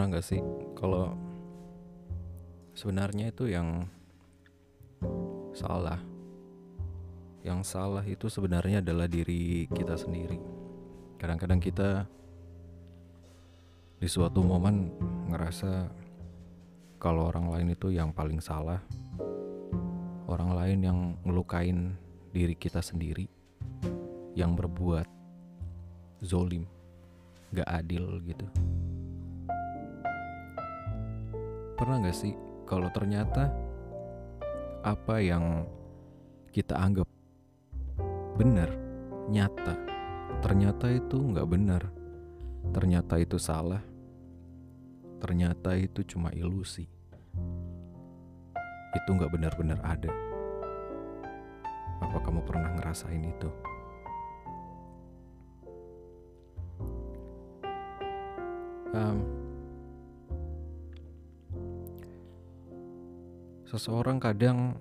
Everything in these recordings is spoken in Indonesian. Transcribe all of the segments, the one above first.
pernah nggak sih? Kalau sebenarnya itu yang salah. Yang salah itu sebenarnya adalah diri kita sendiri. Kadang-kadang kita di suatu momen ngerasa kalau orang lain itu yang paling salah orang lain yang ngelukain diri kita sendiri yang berbuat zolim gak adil gitu pernah gak sih kalau ternyata apa yang kita anggap benar nyata ternyata itu nggak benar ternyata itu salah ternyata itu cuma ilusi itu nggak benar-benar ada? Apa kamu pernah ngerasain itu? Um, seseorang kadang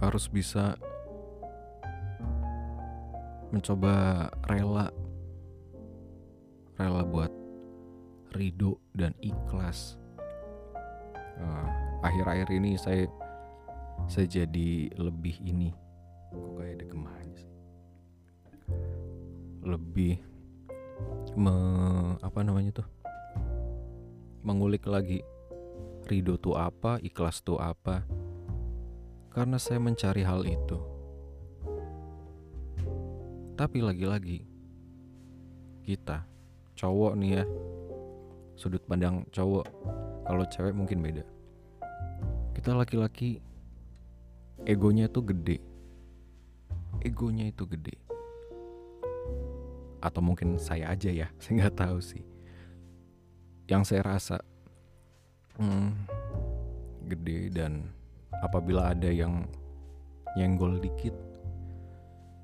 harus bisa mencoba rela rela buat ridho dan ikhlas. Uh, akhir-akhir ini saya saya jadi lebih ini. Kok kayak ada gemahnya sih? Lebih me, apa namanya tuh? Mengulik lagi ridho tuh apa ikhlas tuh apa? Karena saya mencari hal itu. Tapi lagi-lagi kita cowok nih ya sudut pandang cowok kalau cewek mungkin beda. Kita laki-laki egonya itu gede. Egonya itu gede. Atau mungkin saya aja ya saya nggak tahu sih. Yang saya rasa hmm, gede dan apabila ada yang nyenggol dikit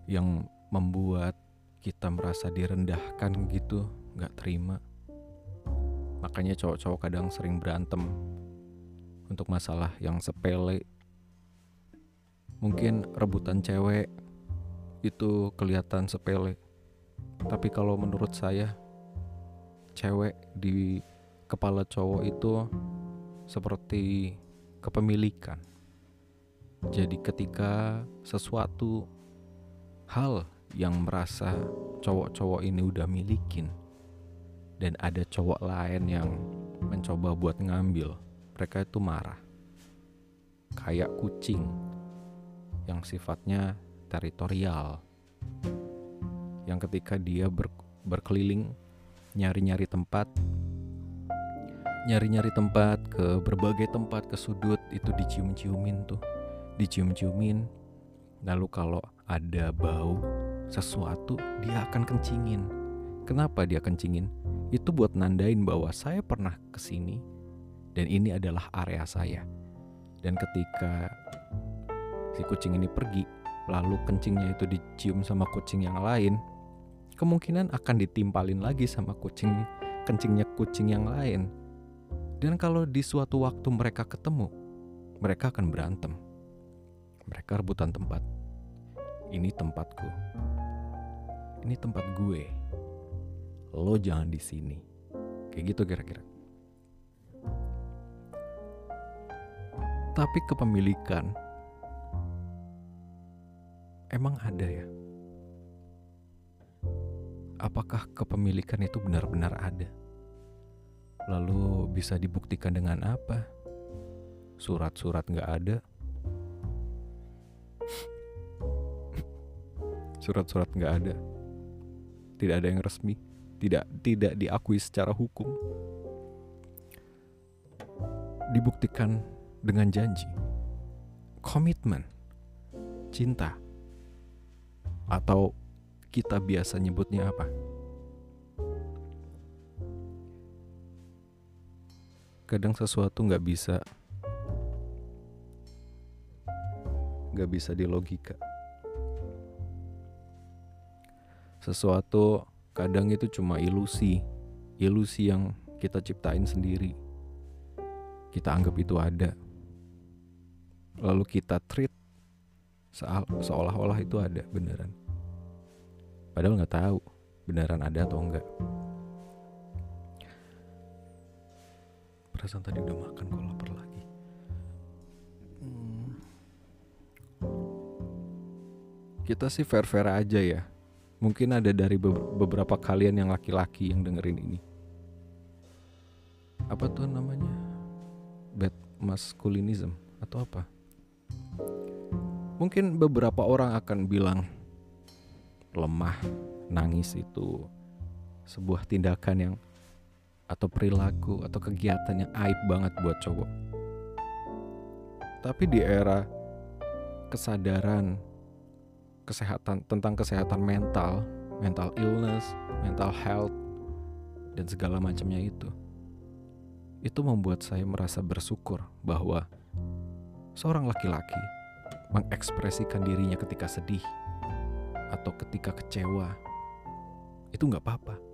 yang membuat kita merasa direndahkan gitu nggak terima. Makanya cowok-cowok kadang sering berantem untuk masalah yang sepele. Mungkin rebutan cewek itu kelihatan sepele. Tapi kalau menurut saya cewek di kepala cowok itu seperti kepemilikan. Jadi ketika sesuatu hal yang merasa cowok-cowok ini udah milikin dan ada cowok lain yang mencoba buat ngambil mereka itu marah. Kayak kucing yang sifatnya teritorial. Yang ketika dia ber, berkeliling nyari-nyari tempat nyari-nyari tempat ke berbagai tempat ke sudut itu dicium-ciumin tuh dicium-ciumin lalu kalau ada bau sesuatu dia akan kencingin. Kenapa dia kencingin? Itu buat nandain bahwa saya pernah ke sini dan ini adalah area saya. Dan ketika si kucing ini pergi, lalu kencingnya itu dicium sama kucing yang lain, kemungkinan akan ditimpalin lagi sama kucing kencingnya kucing yang lain. Dan kalau di suatu waktu mereka ketemu, mereka akan berantem. Mereka rebutan tempat. Ini tempatku. Ini tempat gue. Lo jangan di sini. Kayak gitu kira-kira. Tapi kepemilikan emang ada ya? Apakah kepemilikan itu benar-benar ada lalu bisa dibuktikan dengan apa? Surat-surat nggak ada. Surat-surat nggak ada. Tidak ada yang resmi, tidak tidak diakui secara hukum. Dibuktikan dengan janji, komitmen, cinta, atau kita biasa nyebutnya apa? Kadang sesuatu nggak bisa nggak bisa dilogika sesuatu kadang itu cuma ilusi, ilusi yang kita ciptain sendiri. Kita anggap itu ada. Lalu kita treat seolah-olah itu ada beneran. Padahal nggak tahu beneran ada atau enggak. Perasaan tadi udah makan kok lapar lagi. Hmm. kita sih fair fair aja ya. Mungkin ada dari beberapa kalian yang laki-laki yang dengerin ini. Apa tuh namanya? Bad masculinism atau apa? Mungkin beberapa orang akan bilang lemah nangis itu sebuah tindakan yang atau perilaku atau kegiatan yang aib banget buat cowok. Tapi di era kesadaran kesehatan tentang kesehatan mental, mental illness, mental health dan segala macamnya itu. Itu membuat saya merasa bersyukur bahwa seorang laki-laki mengekspresikan dirinya ketika sedih atau ketika kecewa itu nggak apa-apa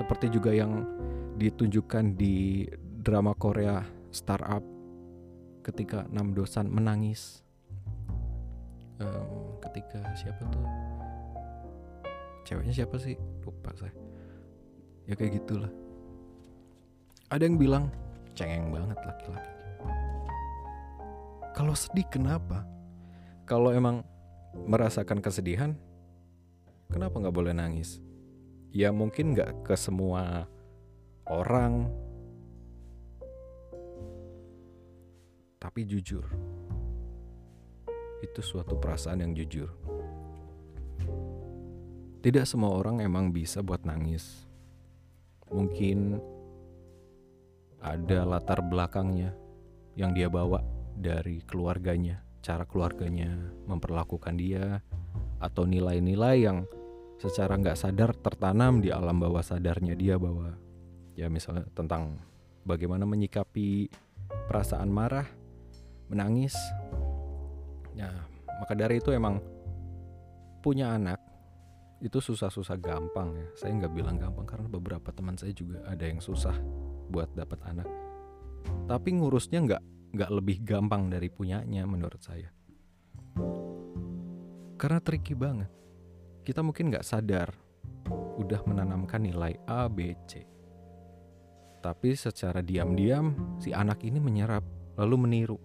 seperti juga yang ditunjukkan di drama Korea Startup ketika enam dosan menangis. Um, ketika siapa tuh? Ceweknya siapa sih? Lupa saya. Ya kayak gitulah. Ada yang bilang cengeng banget laki-laki. Kalau sedih kenapa? Kalau emang merasakan kesedihan kenapa nggak boleh nangis ya mungkin nggak ke semua orang. Tapi jujur itu suatu perasaan yang jujur. Tidak semua orang emang bisa buat nangis. Mungkin ada latar belakangnya yang dia bawa dari keluarganya cara keluarganya memperlakukan dia atau nilai-nilai yang secara nggak sadar tertanam di alam bawah sadarnya dia bahwa ya misalnya tentang bagaimana menyikapi perasaan marah, menangis. Ya, maka dari itu emang punya anak itu susah-susah gampang ya. Saya nggak bilang gampang karena beberapa teman saya juga ada yang susah buat dapat anak. Tapi ngurusnya nggak nggak lebih gampang dari punyanya menurut saya. Karena tricky banget kita mungkin nggak sadar udah menanamkan nilai A, B, C. Tapi secara diam-diam si anak ini menyerap lalu meniru.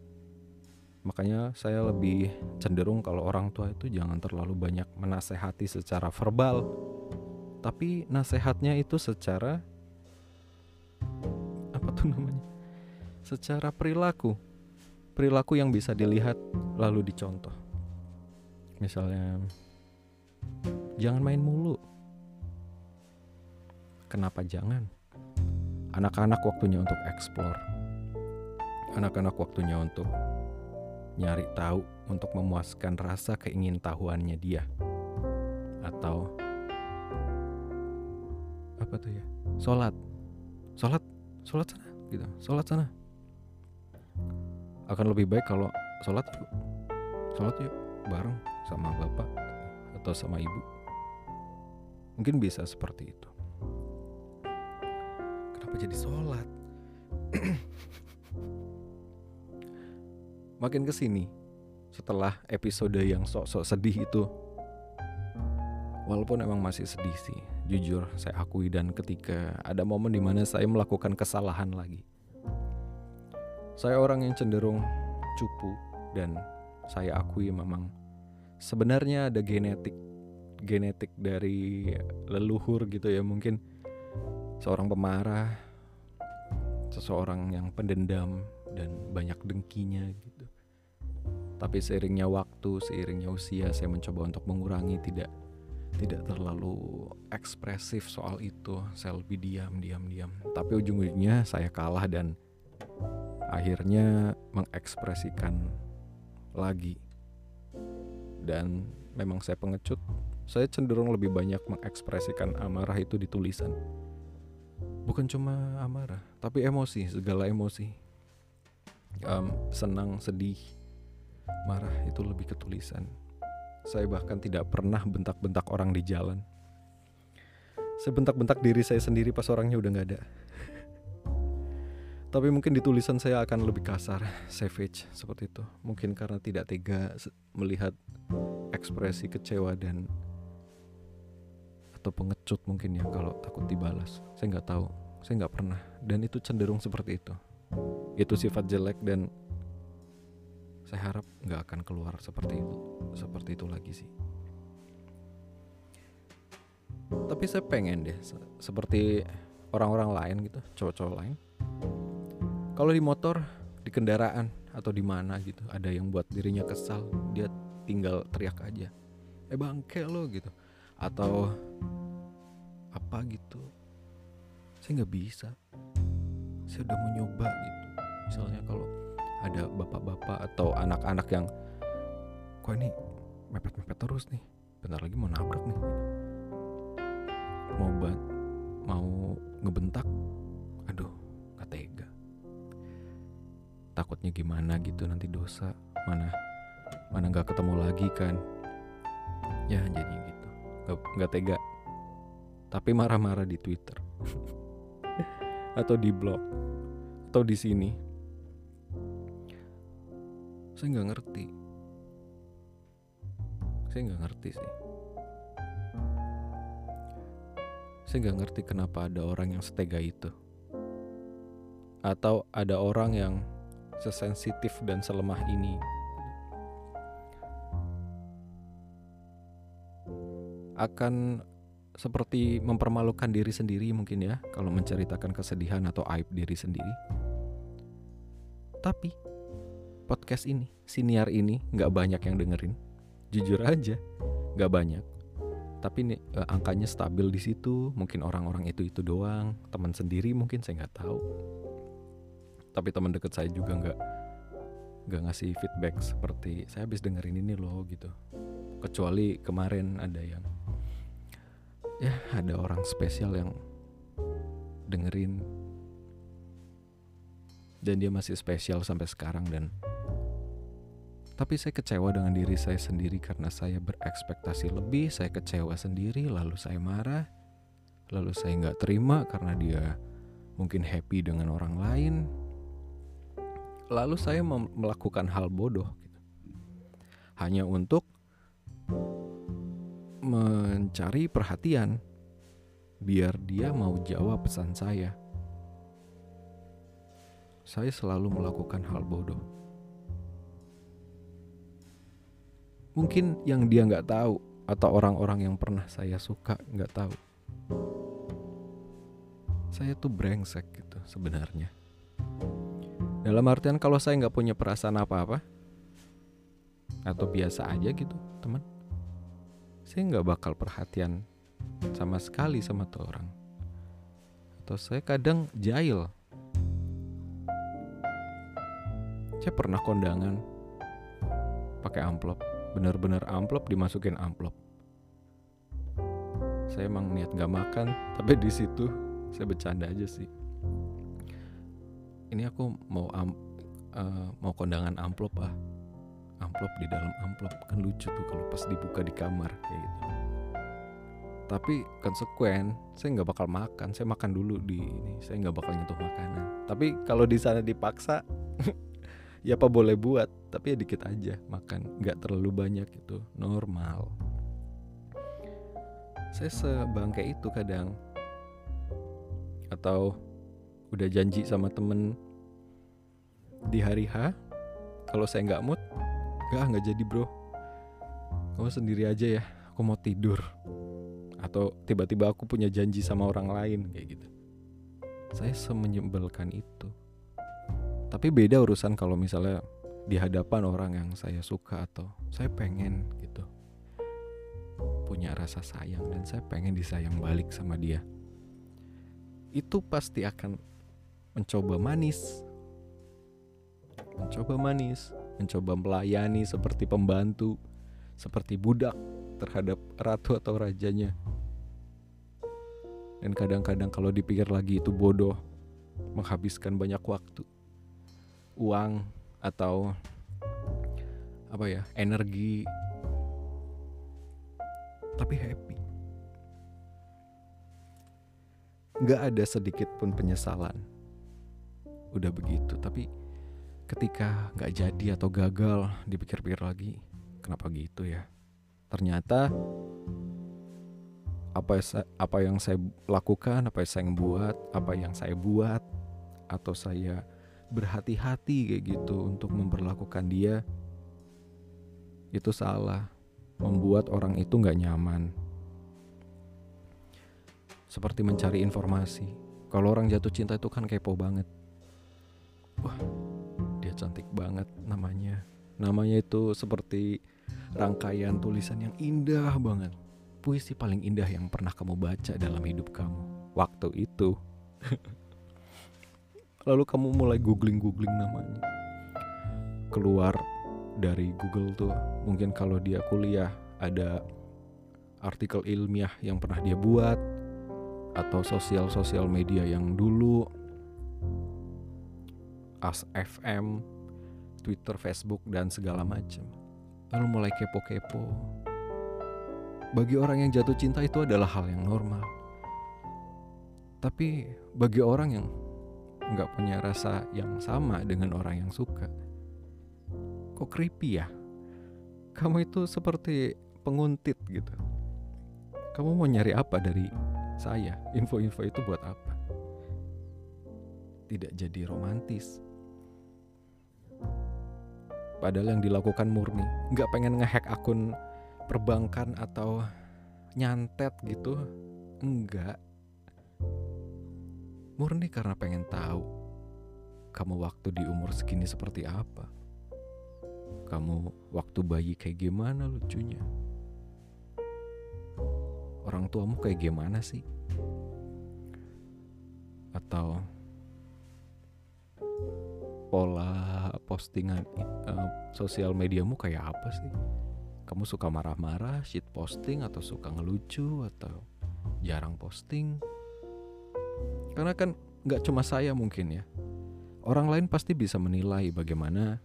Makanya saya lebih cenderung kalau orang tua itu jangan terlalu banyak menasehati secara verbal. Tapi nasehatnya itu secara apa tuh namanya? Secara perilaku. Perilaku yang bisa dilihat lalu dicontoh. Misalnya Jangan main mulu. Kenapa jangan? Anak-anak waktunya untuk eksplor. Anak-anak waktunya untuk nyari tahu untuk memuaskan rasa keingintahuannya dia. Atau apa tuh ya? Sholat. Sholat. Sholat sana gitu. Sholat sana. Akan lebih baik kalau sholat yuk. Sholat yuk bareng sama bapak atau sama ibu. Mungkin bisa seperti itu. Kenapa jadi sholat? Makin ke sini, setelah episode yang sok-sok sedih itu, walaupun emang masih sedih sih, jujur saya akui dan ketika ada momen di mana saya melakukan kesalahan lagi. Saya orang yang cenderung cupu dan saya akui memang sebenarnya ada genetik genetik dari leluhur gitu ya. Mungkin seorang pemarah seseorang yang pendendam dan banyak dengkinya gitu. Tapi seiringnya waktu seiringnya usia saya mencoba untuk mengurangi tidak tidak terlalu ekspresif soal itu. Saya lebih diam diam diam. Tapi ujung-ujungnya saya kalah dan akhirnya mengekspresikan lagi dan memang saya pengecut, saya cenderung lebih banyak mengekspresikan amarah itu di tulisan. Bukan cuma amarah, tapi emosi, segala emosi. Um, senang, sedih, marah itu lebih ke tulisan. Saya bahkan tidak pernah bentak-bentak orang di jalan. Saya bentak-bentak diri saya sendiri pas orangnya udah gak ada. Tapi mungkin di tulisan saya akan lebih kasar, savage seperti itu. Mungkin karena tidak tega melihat ekspresi kecewa dan atau pengecut mungkin ya kalau takut dibalas. Saya nggak tahu saya nggak pernah dan itu cenderung seperti itu itu sifat jelek dan saya harap nggak akan keluar seperti itu seperti itu lagi sih tapi saya pengen deh seperti orang-orang lain gitu cowok-cowok lain kalau di motor di kendaraan atau di mana gitu ada yang buat dirinya kesal dia tinggal teriak aja eh bangke lo gitu. Atau apa gitu. Saya nggak bisa. Saya udah mau nyoba gitu. Misalnya kalau ada bapak-bapak atau anak-anak yang kok ini mepet-mepet terus nih? Bentar lagi mau nabrak nih. Mau ban mau ngebentak takutnya gimana gitu nanti dosa mana mana nggak ketemu lagi kan. Ya jadi gitu. Nggak tega. Tapi marah-marah di Twitter. Atau di blog. Atau di sini. Saya nggak ngerti. Saya nggak ngerti sih. Saya nggak ngerti kenapa ada orang yang setega itu. Atau ada orang yang sesensitif dan selemah ini akan seperti mempermalukan diri sendiri mungkin ya kalau menceritakan kesedihan atau aib diri sendiri. Tapi podcast ini, siniar ini nggak banyak yang dengerin. Jujur aja, nggak banyak. Tapi nih, eh, angkanya stabil di situ. Mungkin orang-orang itu itu doang. Teman sendiri mungkin saya nggak tahu. Tapi teman deket saya juga nggak nggak ngasih feedback seperti saya habis dengerin ini loh gitu. Kecuali kemarin ada yang ya ada orang spesial yang dengerin dan dia masih spesial sampai sekarang dan tapi saya kecewa dengan diri saya sendiri karena saya berekspektasi lebih saya kecewa sendiri lalu saya marah lalu saya nggak terima karena dia mungkin happy dengan orang lain lalu saya melakukan hal bodoh gitu. hanya untuk mencari perhatian biar dia mau jawab pesan saya. Saya selalu melakukan hal bodoh. Mungkin yang dia nggak tahu atau orang-orang yang pernah saya suka nggak tahu. Saya tuh brengsek gitu sebenarnya. Dalam artian kalau saya nggak punya perasaan apa-apa atau biasa aja gitu teman saya nggak bakal perhatian sama sekali sama tuh orang. Atau saya kadang jahil. Saya pernah kondangan pakai amplop bener-bener amplop dimasukin amplop. Saya emang niat nggak makan tapi di situ saya bercanda aja sih ini aku mau am, uh, mau kondangan amplop ah. Amplop di dalam amplop. Kan lucu tuh kalau pas dibuka di kamar kayak gitu. Tapi konsekuen saya nggak bakal makan. Saya makan dulu di ini saya nggak bakal nyentuh makanan. Tapi kalau di sana dipaksa ya apa boleh buat? Tapi ya dikit aja makan. Nggak terlalu banyak itu normal. Saya sebangke itu kadang. Atau udah janji sama temen di hari H kalau saya nggak mood Gak nggak jadi bro. Kamu sendiri aja ya Aku mau tidur. Atau tiba-tiba aku punya janji sama orang lain Kayak gitu. Saya semenyebalkan itu. Tapi beda urusan kalau misalnya Di hadapan orang yang saya suka Atau saya pengen gitu. Punya rasa sayang Dan saya pengen disayang balik sama dia. Itu pasti akan Mencoba manis Mencoba manis mencoba melayani seperti pembantu, seperti budak terhadap ratu atau rajanya. Dan kadang-kadang kalau dipikir lagi itu bodoh, menghabiskan banyak waktu, uang atau apa ya, energi. Tapi happy. Gak ada sedikit pun penyesalan. Udah begitu, tapi ketika nggak jadi atau gagal dipikir-pikir lagi kenapa gitu ya? Ternyata apa apa yang saya lakukan, apa yang saya buat, apa yang saya buat atau saya berhati-hati kayak gitu untuk memperlakukan dia itu salah. Membuat orang itu nggak nyaman. Seperti mencari informasi. Kalau orang jatuh cinta itu kan kepo banget wah dia cantik banget namanya. Namanya itu seperti rangkaian tulisan yang indah banget. Puisi paling indah yang pernah kamu baca dalam hidup kamu. Waktu itu. Lalu kamu mulai googling-googling namanya. Keluar dari Google tuh mungkin kalau dia kuliah ada artikel ilmiah yang pernah dia buat atau sosial-sosial media yang dulu as FM, Twitter, Facebook dan segala macam. Lalu mulai kepo-kepo. Bagi orang yang jatuh cinta itu adalah hal yang normal. Tapi bagi orang yang nggak punya rasa yang sama dengan orang yang suka. Kok creepy ya? Kamu itu seperti penguntit gitu. Kamu mau nyari apa dari saya? Info-info itu buat apa? Tidak jadi romantis. Padahal yang dilakukan murni, nggak pengen ngehack akun perbankan atau nyantet gitu, enggak murni karena pengen tahu kamu waktu di umur segini seperti apa. Kamu waktu bayi kayak gimana lucunya? Orang tuamu kayak gimana sih? Atau pola postingan uh, sosial mediamu kayak apa sih? Kamu suka marah-marah, shit posting atau suka ngelucu atau jarang posting? Karena kan nggak cuma saya mungkin ya. Orang lain pasti bisa menilai bagaimana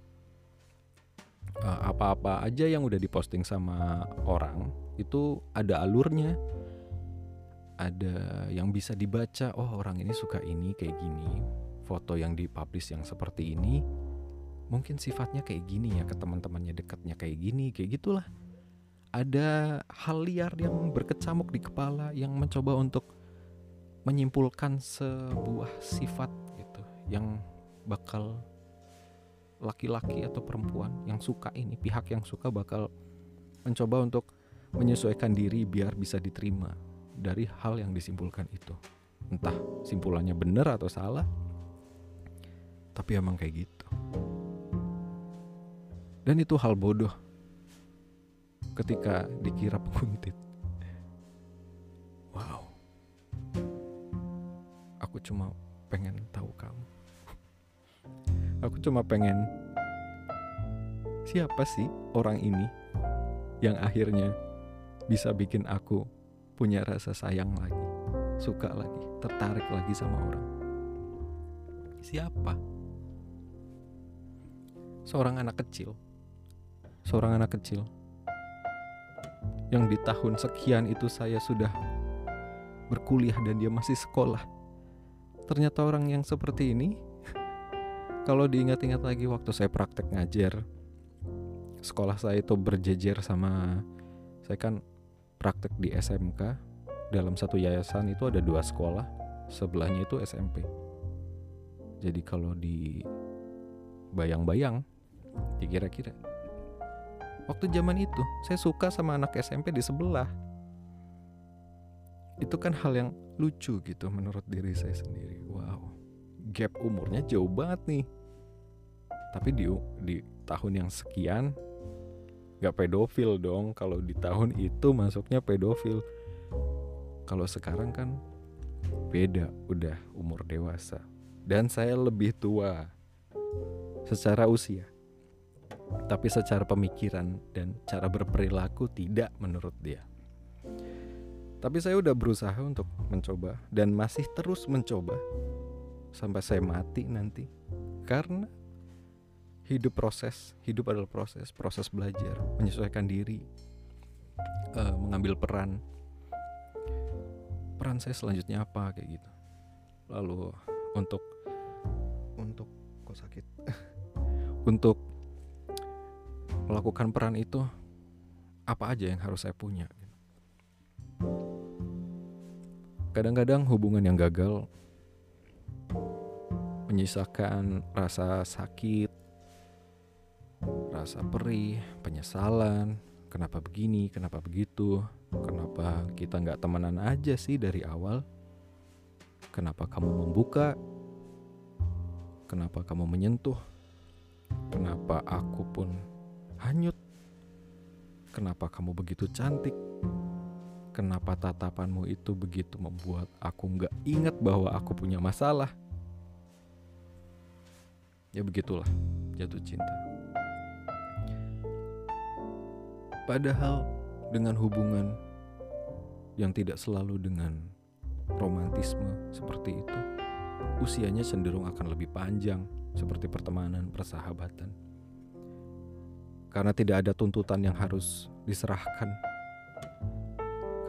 uh, apa-apa aja yang udah diposting sama orang itu ada alurnya. Ada yang bisa dibaca, oh orang ini suka ini kayak gini. Foto yang dipublish yang seperti ini mungkin sifatnya kayak gini ya ke teman-temannya dekatnya kayak gini, kayak gitulah. Ada hal liar yang berkecamuk di kepala yang mencoba untuk menyimpulkan sebuah sifat gitu yang bakal laki-laki atau perempuan yang suka ini pihak yang suka bakal mencoba untuk menyesuaikan diri biar bisa diterima dari hal yang disimpulkan itu entah simpulannya benar atau salah tapi emang kayak gitu. Dan itu hal bodoh. Ketika dikira penguntit. Aku cuma pengen tahu kamu. Aku cuma pengen siapa sih orang ini yang akhirnya bisa bikin aku punya rasa sayang lagi suka lagi tertarik lagi sama orang? Siapa seorang anak kecil. Seorang anak kecil. Yang di tahun sekian itu saya sudah berkuliah dan dia masih sekolah. Ternyata orang yang seperti ini kalau diingat-ingat lagi waktu saya praktek ngajar sekolah saya itu berjejer sama saya kan praktek di SMK dalam satu yayasan itu ada dua sekolah sebelahnya itu SMP jadi kalau di bayang-bayang dikira-kira. Waktu zaman itu saya suka sama anak SMP di sebelah. Itu kan hal yang lucu gitu menurut diri saya sendiri. Wow gap umurnya jauh banget nih. Tapi di di tahun yang sekian gak pedofil dong. Kalau di tahun itu masuknya pedofil. Kalau sekarang kan beda udah umur dewasa. Dan saya lebih tua secara usia tapi secara pemikiran dan cara berperilaku tidak menurut dia tapi saya udah berusaha untuk mencoba dan masih terus mencoba sampai saya mati nanti. Karena hidup proses, hidup adalah proses, proses belajar, menyesuaikan diri, uh, mengambil peran. Peran saya selanjutnya apa kayak gitu. Lalu untuk untuk kok sakit. untuk melakukan peran itu apa aja yang harus saya punya? Kadang-kadang hubungan yang gagal menyisakan rasa sakit, rasa perih, penyesalan, kenapa begini, kenapa begitu, kenapa kita nggak temenan aja sih dari awal, kenapa kamu membuka, kenapa kamu menyentuh, kenapa aku pun hanyut, kenapa kamu begitu cantik, kenapa tatapanmu itu begitu membuat aku nggak ingat bahwa aku punya masalah. Ya begitulah jatuh cinta. Padahal dengan hubungan yang tidak selalu dengan romantisme seperti itu, usianya cenderung akan lebih panjang seperti pertemanan, persahabatan. Karena tidak ada tuntutan yang harus diserahkan.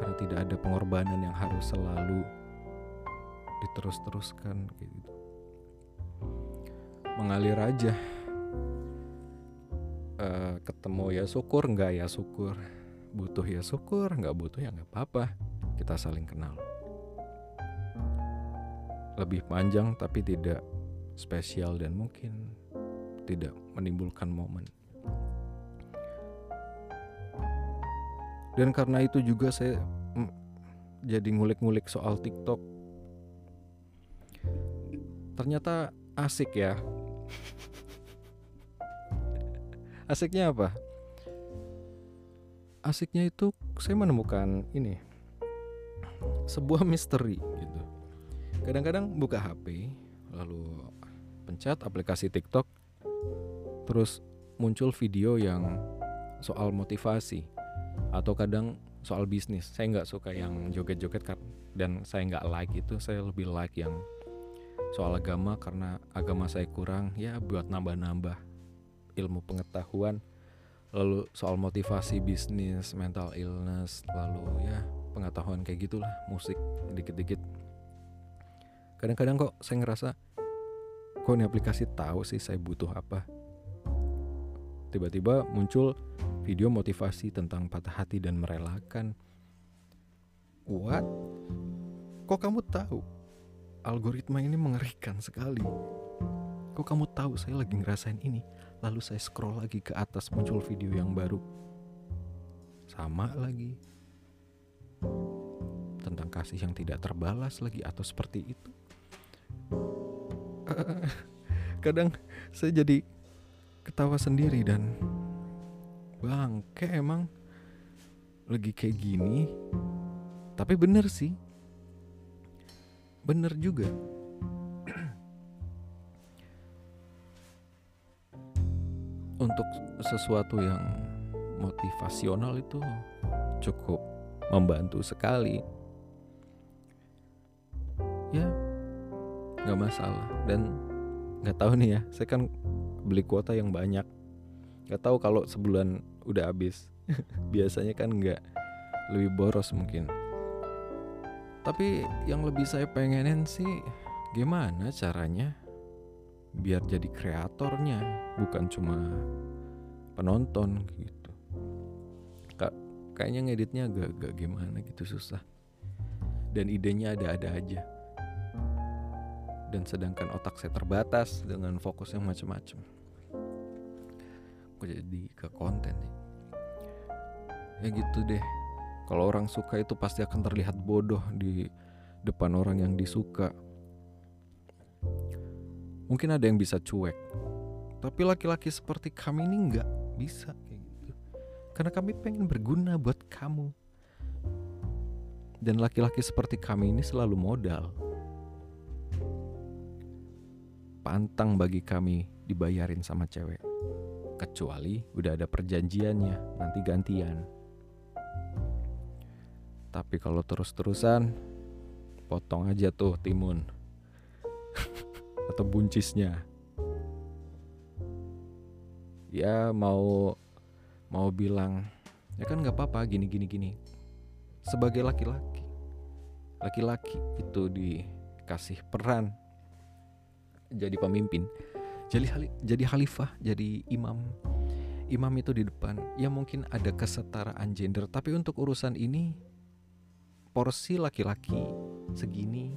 Karena tidak ada pengorbanan yang harus selalu diterus-teruskan gitu. Mengalir aja. Uh, ketemu ya syukur nggak ya syukur. Butuh ya syukur nggak butuh ya nggak apa-apa. Kita saling kenal. Lebih panjang tapi tidak spesial dan mungkin tidak menimbulkan momen dan karena itu juga saya jadi ngulik-ngulik soal TikTok ternyata asik ya Asiknya apa? Asiknya itu saya menemukan ini sebuah misteri gitu. Kadang-kadang buka HP lalu pencet aplikasi TikTok terus muncul video yang soal motivasi atau kadang soal bisnis. Saya nggak suka yang joget-joget dan saya nggak like itu. Saya lebih like yang soal agama karena agama saya kurang ya buat nambah-nambah ilmu pengetahuan lalu soal motivasi bisnis mental illness lalu ya pengetahuan kayak gitulah musik dikit-dikit kadang-kadang kok saya ngerasa kok ini aplikasi tahu sih saya butuh apa tiba-tiba muncul video motivasi tentang patah hati dan merelakan what kok kamu tahu algoritma ini mengerikan sekali. Kok kamu tahu saya lagi ngerasain ini? Lalu saya scroll lagi ke atas muncul video yang baru. Sama lagi. Tentang kasih yang tidak terbalas lagi atau seperti itu. Kadang saya jadi ketawa sendiri dan bang, kayak emang lagi kayak gini. Tapi bener sih, bener juga. Untuk sesuatu yang motivasional itu cukup membantu sekali nggak masalah dan nggak tahu nih ya saya kan beli kuota yang banyak nggak tahu kalau sebulan udah habis biasanya kan nggak lebih boros mungkin tapi yang lebih saya pengenin sih gimana caranya biar jadi kreatornya bukan cuma penonton gitu. Kak, kayaknya ngeditnya agak-agak gimana gitu susah. Dan idenya ada-ada aja. Dan sedangkan otak saya terbatas dengan fokus yang macam-macam. Gue jadi ke konten nih. Ya gitu deh. Kalau orang suka itu pasti akan terlihat bodoh di depan orang yang disuka. Mungkin ada yang bisa cuek, tapi laki-laki seperti kami ini nggak bisa kayak gitu. Karena kami pengen berguna buat kamu. Dan laki-laki seperti kami ini selalu modal. Pantang bagi kami dibayarin sama cewek. Kecuali udah ada perjanjiannya, nanti gantian. Tapi kalau terus-terusan potong aja tuh timun atau buncisnya. Ya mau mau bilang ya kan nggak apa-apa gini gini gini. Sebagai laki-laki, laki-laki itu dikasih peran jadi pemimpin, jadi jadi khalifah, jadi imam. Imam itu di depan, ya mungkin ada kesetaraan gender, tapi untuk urusan ini porsi laki-laki segini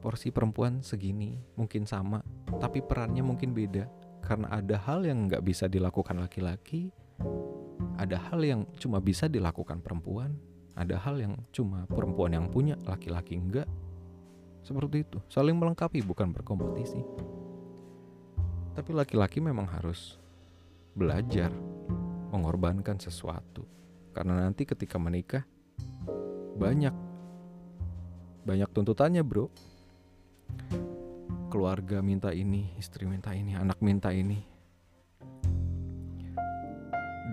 porsi perempuan segini mungkin sama tapi perannya mungkin beda. Karena ada hal yang nggak bisa dilakukan laki-laki ada hal yang cuma bisa dilakukan perempuan ada hal yang cuma perempuan yang punya laki-laki enggak seperti itu saling melengkapi bukan berkompetisi tapi laki-laki memang harus belajar mengorbankan sesuatu karena nanti ketika menikah banyak banyak tuntutannya bro keluarga minta ini, istri minta ini, anak minta ini.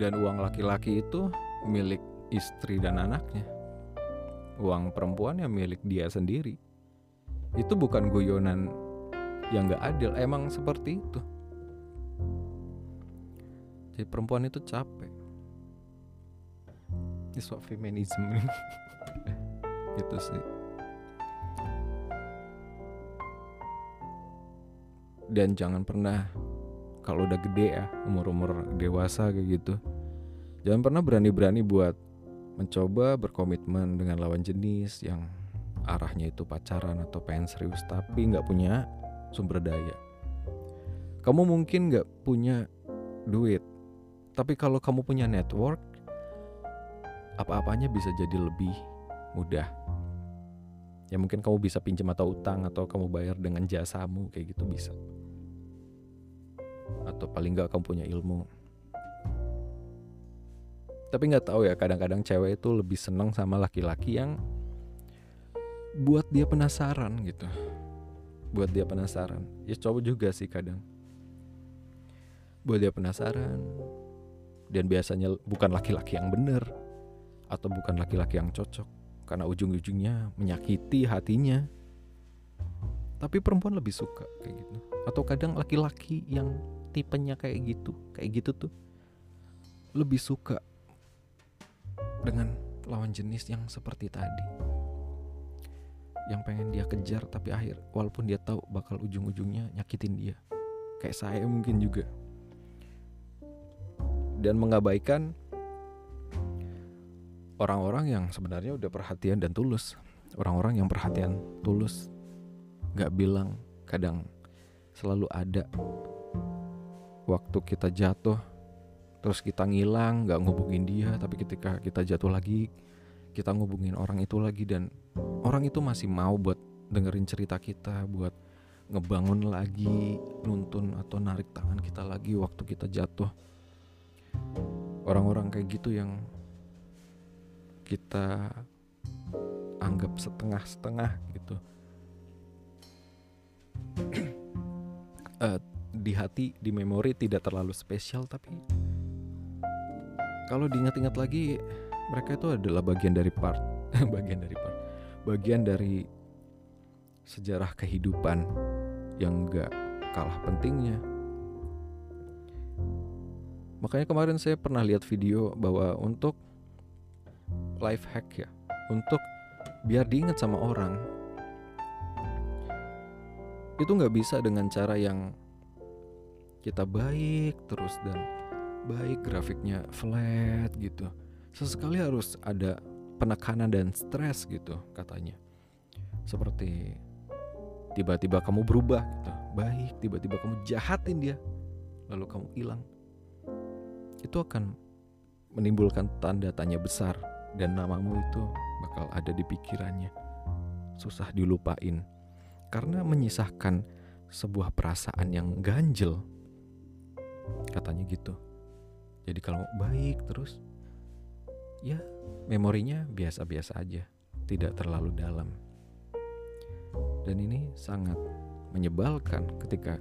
Dan uang laki-laki itu milik istri dan anaknya. Uang perempuan yang milik dia sendiri. Itu bukan guyonan yang gak adil, emang seperti itu. Jadi perempuan itu capek. Ini soal feminisme gitu sih. dan jangan pernah kalau udah gede ya umur-umur dewasa kayak gitu jangan pernah berani-berani buat mencoba berkomitmen dengan lawan jenis yang arahnya itu pacaran atau pengen serius tapi nggak punya sumber daya. Kamu mungkin nggak punya duit tapi kalau kamu punya network apa-apanya bisa jadi lebih mudah. Ya mungkin kamu bisa pinjam atau utang atau kamu bayar dengan jasamu kayak gitu bisa. Atau paling nggak kamu punya ilmu. Tapi nggak tahu ya kadang-kadang cewek itu lebih seneng sama laki-laki yang buat dia penasaran gitu. Buat dia penasaran. Ya cowok juga sih kadang. Buat dia penasaran. Dan biasanya bukan laki-laki yang benar atau bukan laki-laki yang cocok. Karena ujung-ujungnya menyakiti hatinya. Tapi perempuan lebih suka kayak gitu. Atau kadang laki-laki yang tipenya kayak gitu kayak gitu tuh lebih suka dengan lawan jenis yang seperti tadi yang pengen dia kejar tapi akhir walaupun dia tahu bakal ujung-ujungnya nyakitin dia. Kayak saya mungkin juga. Dan mengabaikan orang-orang yang sebenarnya udah perhatian dan tulus. Orang-orang yang perhatian tulus. Gak bilang kadang selalu ada waktu kita jatuh terus kita ngilang nggak ngubungin dia tapi ketika kita jatuh lagi kita ngubungin orang itu lagi dan orang itu masih mau buat dengerin cerita kita buat ngebangun lagi nuntun atau narik tangan kita lagi waktu kita jatuh. Orang-orang kayak gitu yang kita anggap setengah-setengah gitu. Uh, di hati, di memori tidak terlalu spesial tapi kalau diingat-ingat lagi mereka itu adalah bagian dari part, bagian dari part, bagian dari sejarah kehidupan yang gak kalah pentingnya. Makanya kemarin saya pernah lihat video bahwa untuk life hack ya, untuk biar diingat sama orang, itu nggak bisa dengan cara yang kita baik terus dan baik grafiknya flat gitu sesekali harus ada penekanan dan stres gitu katanya. Seperti tiba-tiba kamu berubah gitu baik tiba-tiba kamu jahatin dia lalu kamu hilang. Itu akan menimbulkan tanda tanya besar dan namamu itu bakal ada di pikirannya. Susah dilupain. Karena menyisahkan sebuah perasaan yang ganjel. Katanya gitu. Jadi kalau baik terus ya memorinya biasa-biasa aja tidak terlalu dalam. Dan ini sangat menyebalkan ketika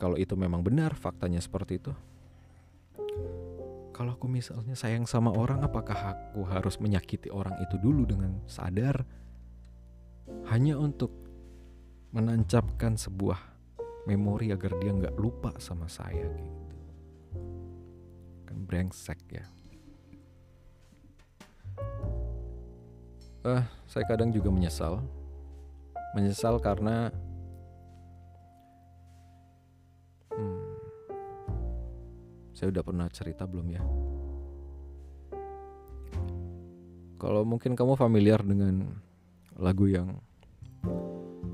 kalau itu memang benar faktanya seperti itu. Kalau aku misalnya sayang sama orang apakah aku harus menyakiti orang itu dulu dengan sadar? Hanya untuk menancapkan sebuah memori agar dia nggak lupa sama saya gitu. Kan brengsek ya eh saya kadang juga menyesal. Menyesal karena hmm, saya udah pernah cerita belum ya? Kalau mungkin kamu familiar dengan lagu yang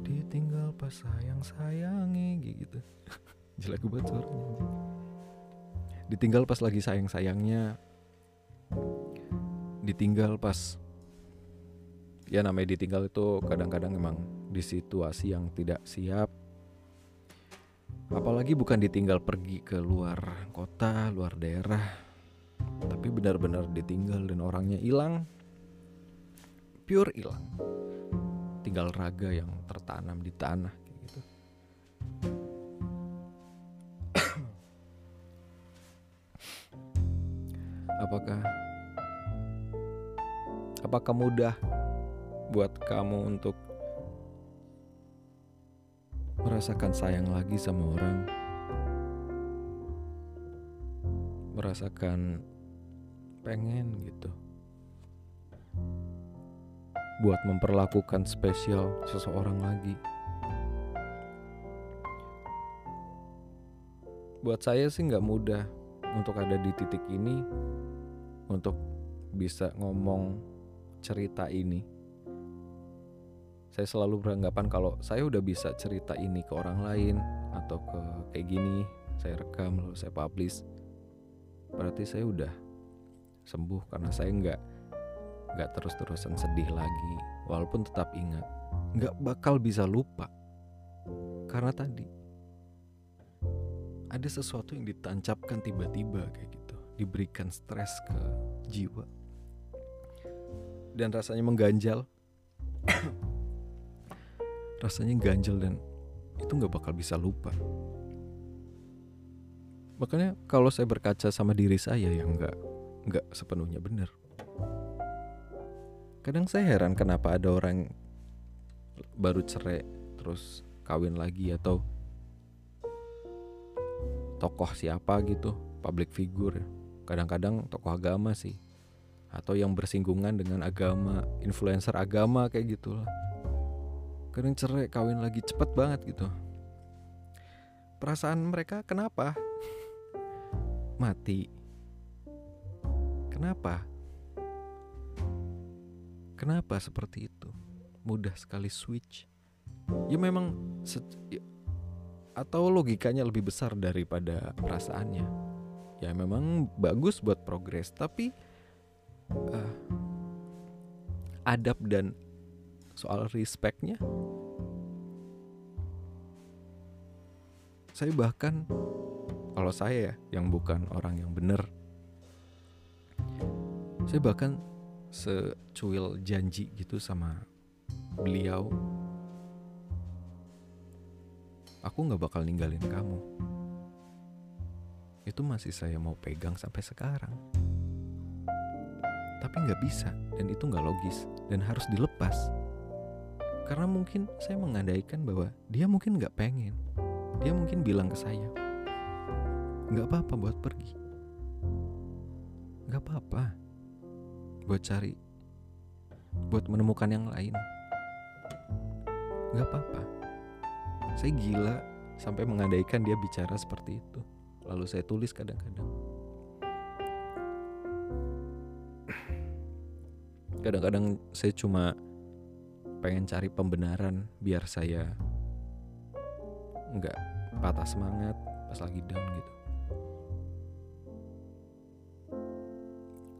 ditinggal pas sayang sayangi gitu. Jelek banget suaranya ditinggal pas lagi sayang sayangnya. Ditinggal pas ya namanya ditinggal itu kadang-kadang emang di situasi yang tidak siap. Apalagi bukan ditinggal pergi ke luar kota luar daerah tapi benar-benar ditinggal dan orangnya hilang. Pure hilang. Tinggal raga yang tertanam di tanah kayak gitu. Apakah apakah mudah buat kamu untuk merasakan sayang lagi sama orang. Merasakan pengen gitu. Buat memperlakukan spesial seseorang lagi. Buat saya sih nggak mudah untuk ada di titik ini untuk bisa ngomong cerita ini saya selalu beranggapan kalau saya udah bisa cerita ini ke orang lain atau ke kayak gini saya rekam lalu saya publish berarti saya udah sembuh karena saya nggak nggak terus-terusan sedih lagi walaupun tetap ingat. Nggak bakal bisa lupa. Karena tadi ada sesuatu yang ditancapkan tiba-tiba kayak gitu diberikan stres ke jiwa. Dan rasanya mengganjal rasanya ganjel dan itu nggak bakal bisa lupa. Makanya kalau saya berkaca sama diri saya yang nggak nggak sepenuhnya benar. Kadang saya heran kenapa ada orang baru cerai terus kawin lagi atau tokoh siapa gitu public figure. Kadang-kadang tokoh agama sih. Atau yang bersinggungan dengan agama influencer agama kayak gitu lah kadang cerai kawin lagi cepet banget gitu. Perasaan mereka kenapa? Mati. Kenapa? Kenapa seperti itu? Mudah sekali switch. Ya memang ya, atau logikanya lebih besar daripada perasaannya. Ya memang bagus buat progres tapi uh, adab dan soal respectnya saya bahkan kalau saya ya yang bukan orang yang benar saya bahkan secuil janji gitu sama beliau aku nggak bakal ninggalin kamu. Itu masih saya mau pegang sampai sekarang. Tapi nggak bisa dan itu nggak logis dan harus dilepas. Karena mungkin saya mengandaikan bahwa dia mungkin nggak pengen. Dia mungkin bilang ke saya, nggak apa-apa buat pergi. Nggak apa-apa buat cari, buat menemukan yang lain. Nggak apa-apa saya gila sampai mengandaikan dia bicara seperti itu. Lalu saya tulis kadang-kadang. Kadang-kadang saya cuma pengen cari pembenaran biar saya nggak patah semangat pas lagi down gitu.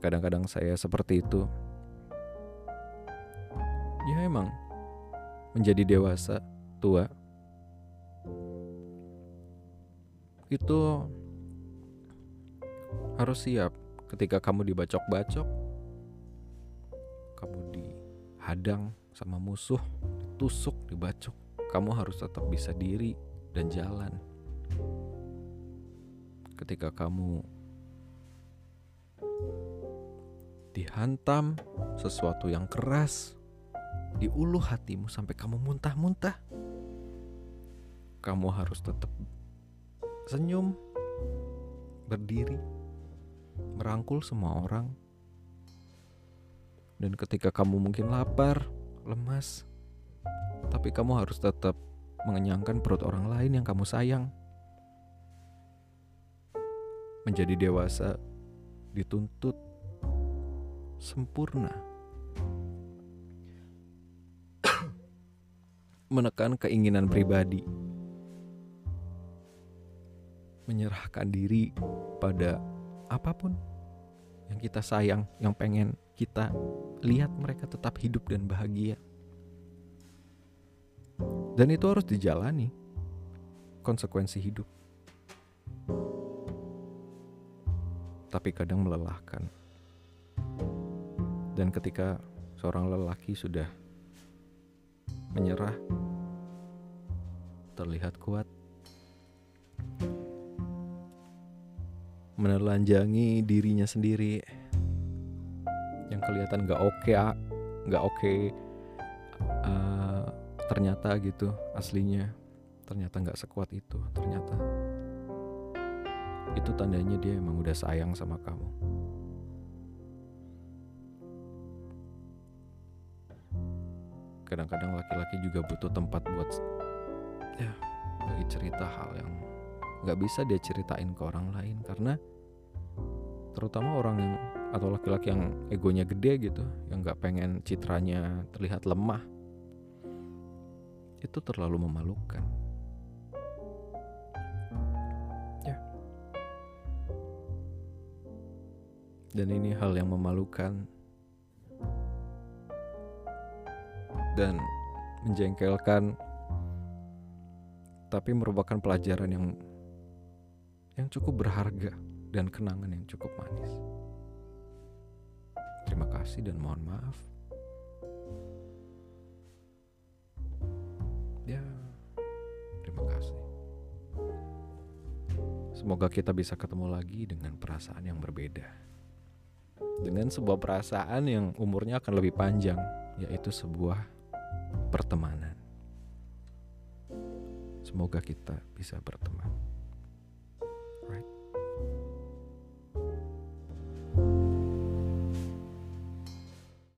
Kadang-kadang saya seperti itu. Ya emang menjadi dewasa, tua, itu harus siap ketika kamu dibacok-bacok, kamu dihadang sama musuh, ditusuk, dibacok, kamu harus tetap bisa diri dan jalan. Ketika kamu dihantam sesuatu yang keras di ulu hatimu sampai kamu muntah-muntah, kamu harus tetap senyum, berdiri, merangkul semua orang. Dan ketika kamu mungkin lapar, lemas, tapi kamu harus tetap mengenyangkan perut orang lain yang kamu sayang. Menjadi dewasa dituntut sempurna. menekan keinginan pribadi, menyerahkan diri pada apa pun yang kita sayang, yang pengen kita lihat mereka tetap hidup dan bahagia. Dan itu harus dijalani konsekuensi hidup. Tapi kadang melelahkan. Dan ketika seorang lelaki sudah menyerah, terlihat kuat, menelanjangi dirinya sendiri. Yang kelihatan gak oke okay, gak oke okay, uh, ternyata gitu aslinya. Ternyata nggak sekuat itu ternyata. Itu tandanya dia emang udah sayang sama kamu. Kadang-kadang laki-laki juga butuh tempat buat ya bagi cerita hal yang nggak bisa dia ceritain ke orang lain karena terutama orang yang atau laki-laki yang egonya gede gitu yang nggak pengen citranya terlihat lemah itu terlalu memalukan. Ya. Dan ini hal yang memalukan. Dan menjengkelkan tapi merupakan pelajaran yang yang cukup berharga dan kenangan yang cukup manis. Terima kasih dan mohon maaf. Ya, terima kasih. Semoga kita bisa ketemu lagi dengan perasaan yang berbeda. Dengan sebuah perasaan yang umurnya akan lebih panjang, yaitu sebuah pertemanan. Semoga kita bisa berteman.